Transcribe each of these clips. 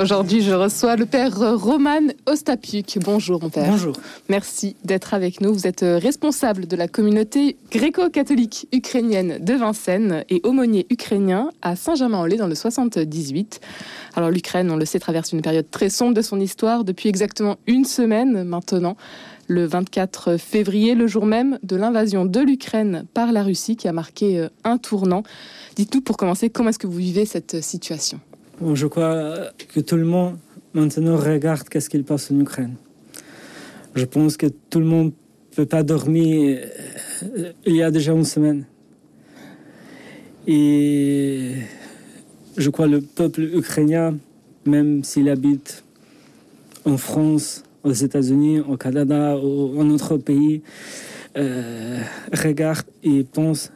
Aujourd'hui, je reçois le père Roman Ostapiuk. Bonjour, mon père. Bonjour. Merci d'être avec nous. Vous êtes responsable de la communauté gréco-catholique ukrainienne de Vincennes et aumônier ukrainien à Saint-Germain-en-Laye dans le 78. Alors, l'Ukraine, on le sait, traverse une période très sombre de son histoire depuis exactement une semaine maintenant le 24 février, le jour même de l'invasion de l'Ukraine par la Russie qui a marqué euh, un tournant. Dites-nous pour commencer, comment est-ce que vous vivez cette situation? Je crois que tout le monde maintenant regarde qu'est-ce qu'il passe en Ukraine. Je pense que tout le monde ne peut pas dormir euh, il y a déjà une semaine. Et je crois le peuple ukrainien, même s'il habite en France, aux États-Unis, au Canada ou en autre pays, euh, regarde et pense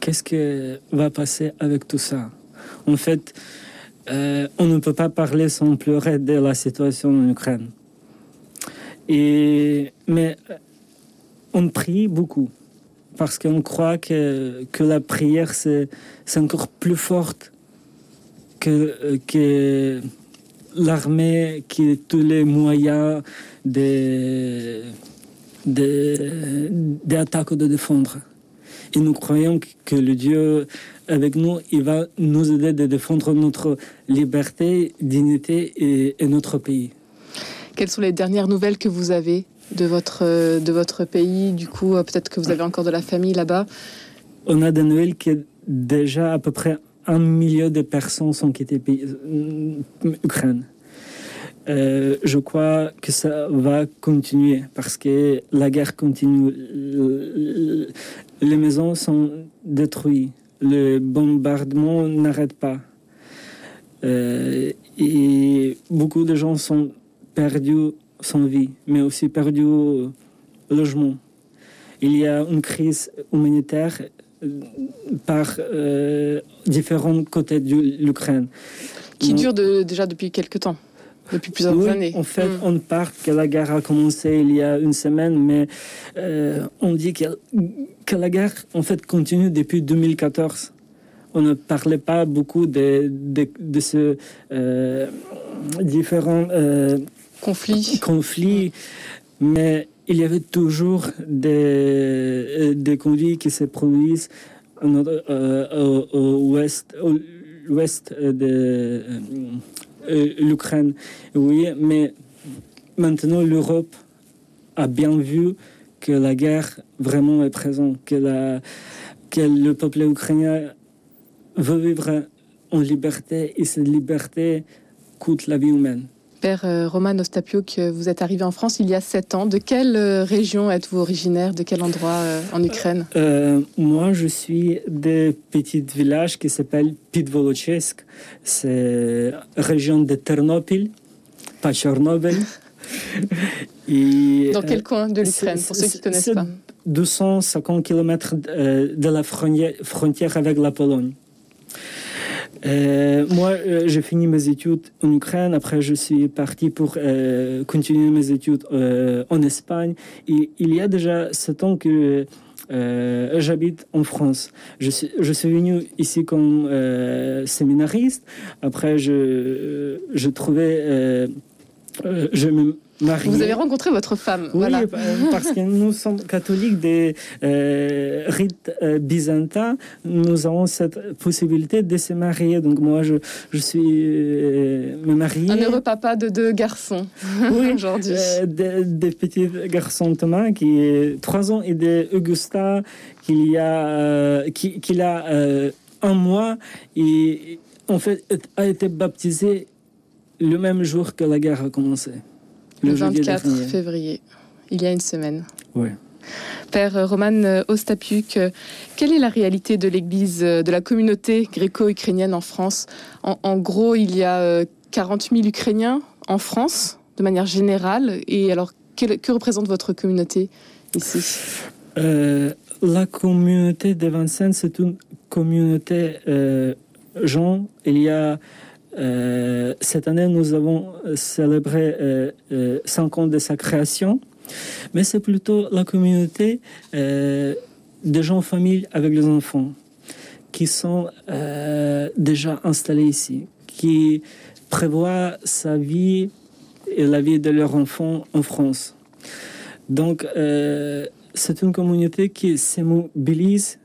qu'est-ce qui va passer avec tout ça. En fait, euh, on ne peut pas parler sans pleurer de la situation en Ukraine. Mais euh, on prie beaucoup parce qu'on croit que, que la prière, c'est encore plus forte que, que l'armée qui a tous les moyens de, d'attaque ou de défendre. Et nous croyons que le Dieu avec nous, il va nous aider de défendre notre liberté, dignité et, et notre pays. Quelles sont les dernières nouvelles que vous avez de votre, de votre pays? Du coup, peut-être que vous avez encore de la famille là-bas. On a des nouvelles que déjà à peu près un million de personnes sont quittées l'Ukraine. Euh, je crois que ça va continuer parce que la guerre continue. Les maisons sont détruites. Le bombardement n'arrête pas. Euh, et beaucoup de gens sont perdus sans vie, mais aussi perdus logement. Il y a une crise humanitaire par euh, différents côtés de l'Ukraine. Qui dure de, déjà depuis quelques temps depuis plusieurs oui, années. En fait, mm. on parle que la guerre a commencé il y a une semaine, mais euh, on dit que, que, la guerre, en fait, continue depuis 2014. On ne parlait pas beaucoup de, de, de ce euh, différents euh, conflits, conflits mais il y avait toujours des, des conduits qui se produisent au, au, ouest, au ouest de l'Ukraine. Oui, mais maintenant l'Europe a bien vu que la guerre vraiment est présente, que, que le peuple ukrainien veut vivre en liberté et cette liberté coûte la vie humaine. Père euh, Roman Ostapiuk, vous êtes arrivé en France il y a sept ans. De quelle euh, région êtes-vous originaire? De quel endroit euh, en Ukraine? Euh, Moi, je suis des petits villages qui s'appellent Pidvolochesk. C'est région de Ternopil, pas Tchernobyl. Et, Dans quel coin de l'Ukraine, pour ceux qui ne connaissent pas? 250 km de la frontière avec la Pologne. Euh, moi, euh, j'ai fini mes études en Ukraine. Après, je suis parti pour euh, continuer mes études en Espagne. Et il y a déjà sept ans que j'habite en France. Je suis, venu ici comme séminariste. Après, je, je trouvais... vous avez rencontré votre femme. Oui, voilà. parce que nous sommes catholiques des euh, rites euh, byzantins. Nous avons cette possibilité de se marier. Donc moi, je, je suis euh, marié. Un heureux papa de deux garçons oui, aujourd'hui. Euh, des, des, petits garçons Thomas qui est trois ans et de Augusta qui y a euh, qui, qui a euh, un mois et en fait a été baptisé le même jour que la guerre a commencé. Le, le 24 février, il y a une semaine. Oui. Père Roman Ostapiuk, quelle est la réalité de l'Église, de la communauté gréco-ukrainienne en France? En, en, gros, il y a 40 000 Ukrainiens en France, de manière générale. Et alors, que, que représente votre communauté ici? Euh, La communauté de Vincennes, c'est une communauté euh, Jean. Il y a euh, cette année, nous avons célébré euh, euh, 5 ans de sa création, mais c'est plutôt la communauté euh, des gens en famille avec les enfants qui sont euh, déjà installés ici, qui prévoient sa vie et la vie de leurs enfants en France. Donc, euh, c'est une communauté qui se mobilise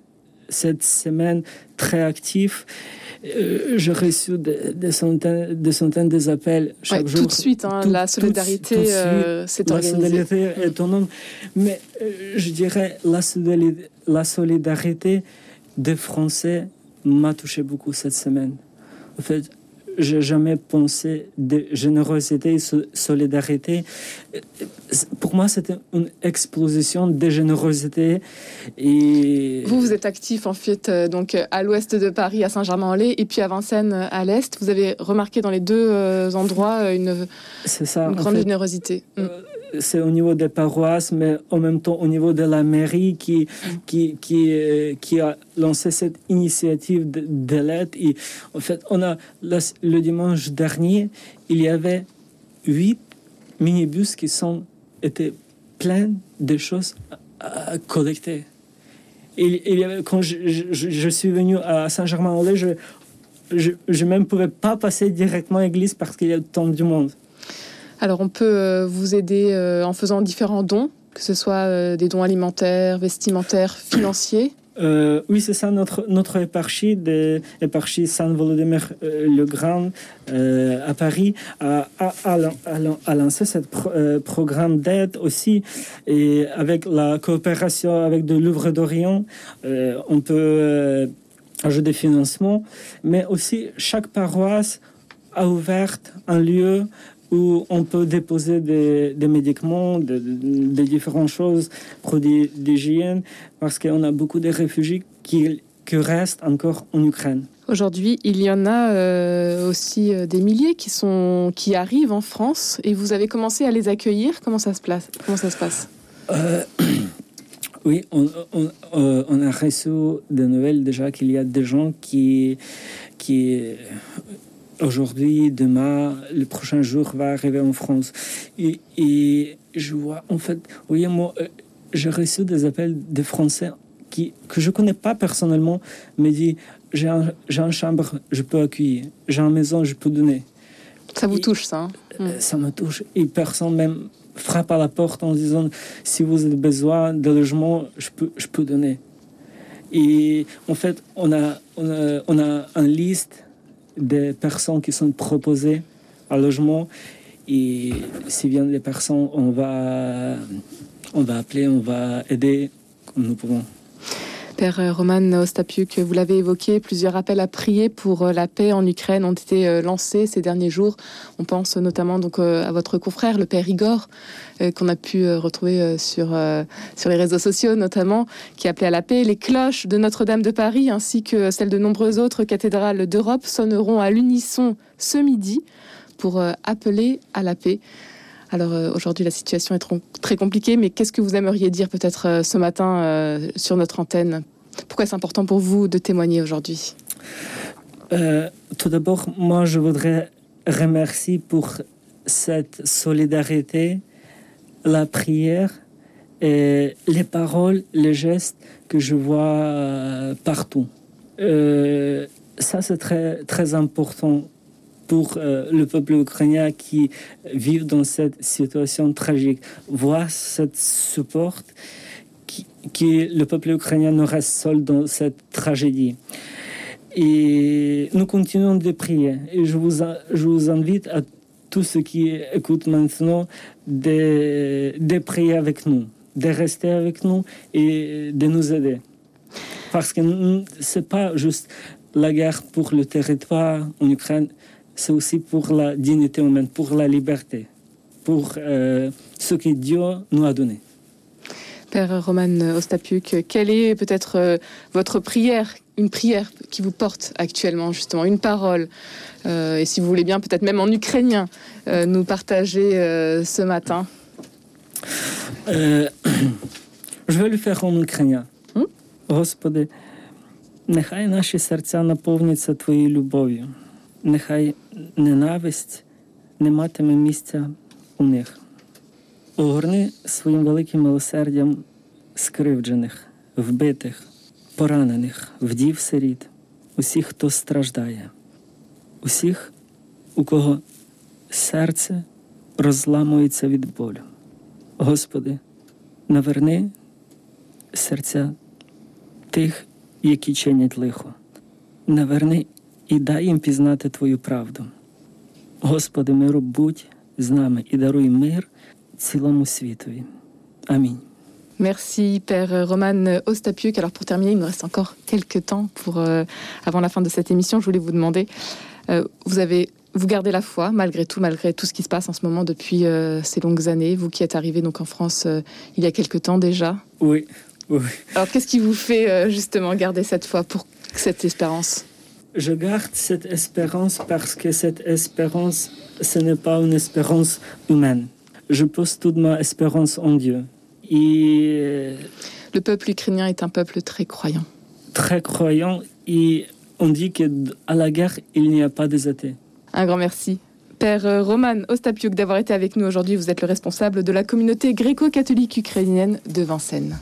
cette semaine très active. Euh, J'ai reçu des, des, centaines, des centaines d'appels chaque ouais, jour. Tout de suite, hein, Tout- la solidarité euh, s'est La organisée. solidarité est homme. Mais euh, je dirais, la, solidari- la solidarité des Français m'a touché beaucoup cette semaine. En fait, j'ai jamais pensé de générosité so- solidarité. Pour moi, c'était une explosion de générosité. Et Vous, vous êtes actif en fait euh, donc euh, à l'ouest de Paris, à Saint-Germain-en-Laye, et puis à Vincennes, euh, à l'est. Vous avez remarqué dans les deux endroits une, c'est ça. une en grande fait. générosité. Mm. C'est au niveau des paroisses, mais en même temps au niveau de la mairie qui, qui, qui, euh, a lancé cette initiative de, de l'aide. Et en fait, on a, le, dimanche dernier, il y avait huit minibus qui sont, étaient pleins de choses à, collecter. Avait, quand je suis venu à Saint-Germain-en-Laye, je, je, je même pouvais pas passer directement à l'église parce qu'il y a tant de monde. Alors, on peut euh, vous aider euh, en faisant différents dons, que ce soit euh, des dons alimentaires, vestimentaires, financiers. Oui, c'est ça, notre, notre éparchie, de, éparchie Saint-Volodymyr euh, le Grand à Paris, a, a, a, lancé ce pro, programme d'aide aussi. Et avec la coopération avec de Louvre d'Orient, on peut ajouter des financements, mais aussi chaque paroisse a ouvert un lieu où on peut déposer des, des médicaments, des de, différentes choses, produits d'hygiène, parce qu'on a beaucoup de réfugiés qui, qui restent encore en Ukraine. Aujourd'hui, il y en a euh, aussi euh, des milliers qui, sont, qui arrivent en France et vous avez commencé à les accueillir. Comment ça se, place Comment ça se passe? Euh, Oui, on, on, on, a reçu des nouvelles déjà qu'il y a des gens qui, qui aujourd'hui, demain, le prochain jour va arriver en France. Et, et je vois, en fait, voyez, moi, euh, j'ai reçu des appels de Français qui, que je ne connais pas personnellement, me disent j'ai un, une chambre, je peux accueillir. J'ai une maison, je peux donner. Ça vous et, touche, ça hein Ça me touche. Et personne même frappe à la porte en disant si vous avez besoin de logement, je peux, je peux donner. Et en fait, on a, on a, on a une liste des personnes qui sont proposées à logement. Et si bien les personnes, on va, on va appeler, on va aider comme nous pouvons. Père Roman Ostapiuk, vous l'avez évoqué, plusieurs appels à prier pour euh, la paix en Ukraine ont été euh, lancés ces derniers jours. On pense notamment donc euh, à votre confrère, le Père Igor, qu'on a pu retrouver sur, sur les réseaux sociaux notamment, qui appelait à la paix. Les cloches de Notre-Dame de Paris ainsi que celles de nombreuses autres cathédrales d'Europe sonneront à l'unisson ce midi pour appeler à la paix. Alors euh, aujourd'hui, la situation est très compliquée, mais qu'est-ce que vous aimeriez dire peut-être euh, ce matin euh, sur notre antenne? Pourquoi c'est important pour vous de témoigner aujourd'hui? Tout d'abord, moi, je voudrais remercier pour cette solidarité, la prière et les paroles, les gestes que je vois partout. Ça, c'est très, très important pour euh, le peuple ukrainien qui vit dans cette situation tragique. Voir cette support, qui, qui le peuple ukrainien ne reste seul dans cette tragédie. Et nous continuons de prier. Et je vous, invite à tous ceux qui écoutent maintenant de, de prier avec nous, de rester avec nous et de nous aider. Parce que ce n'est pas juste la guerre pour le territoire en Ukraine, c'est aussi pour la dignité humaine, pour la liberté, pour euh, ce que Dieu nous a donné. Père Roman Ostapiuk, quelle est peut-être euh, votre prière, une prière qui vous porte actuellement, justement, une parole, euh, et si vous voulez bien, peut-être même en ukrainien, euh, nous partager ce matin Je vais le faire en ukrainien. Hmm? Господи, нехай наші серця наповняться Твоєю любов'ю. Нехай ненависть не матиме місця у них. Огорни своїм великим милосердям скривджених, вбитих, поранених, вдів сиріт, усіх, хто страждає, усіх у кого серце розламується від болю. Господи, наверни серця тих, які чинять лихо. Наверни і дай їм пізнати Твою правду. Господи, миру, будь з нами і даруй мир цілому світові. Амінь. Merci, Père Roman Ostapiuk. Alors pour terminer, il nous reste encore quelques temps pour, euh, avant la fin de cette émission. Je voulais vous demander, euh, vous avez, vous gardez la foi malgré tout, malgré tout ce qui se passe en ce moment depuis euh, ces longues années. Vous qui êtes arrivé donc en France euh, il y a quelques temps déjà. Oui, oui. Alors qu'est-ce qui vous fait euh, justement garder cette foi pour cette espérance Je garde cette espérance parce que cette espérance, ce n'est pas une espérance humaine. Je pose toute ma espérance en Dieu. Et euh, Le peuple ukrainien est un peuple très croyant. très croyant, et on dit qu'à la guerre, il n'y a pas des athées. Un grand merci. Père euh, Roman Ostapiuk d'avoir été avec nous aujourd'hui. Vous êtes le responsable de la communauté gréco-catholique ukrainienne de Vincennes.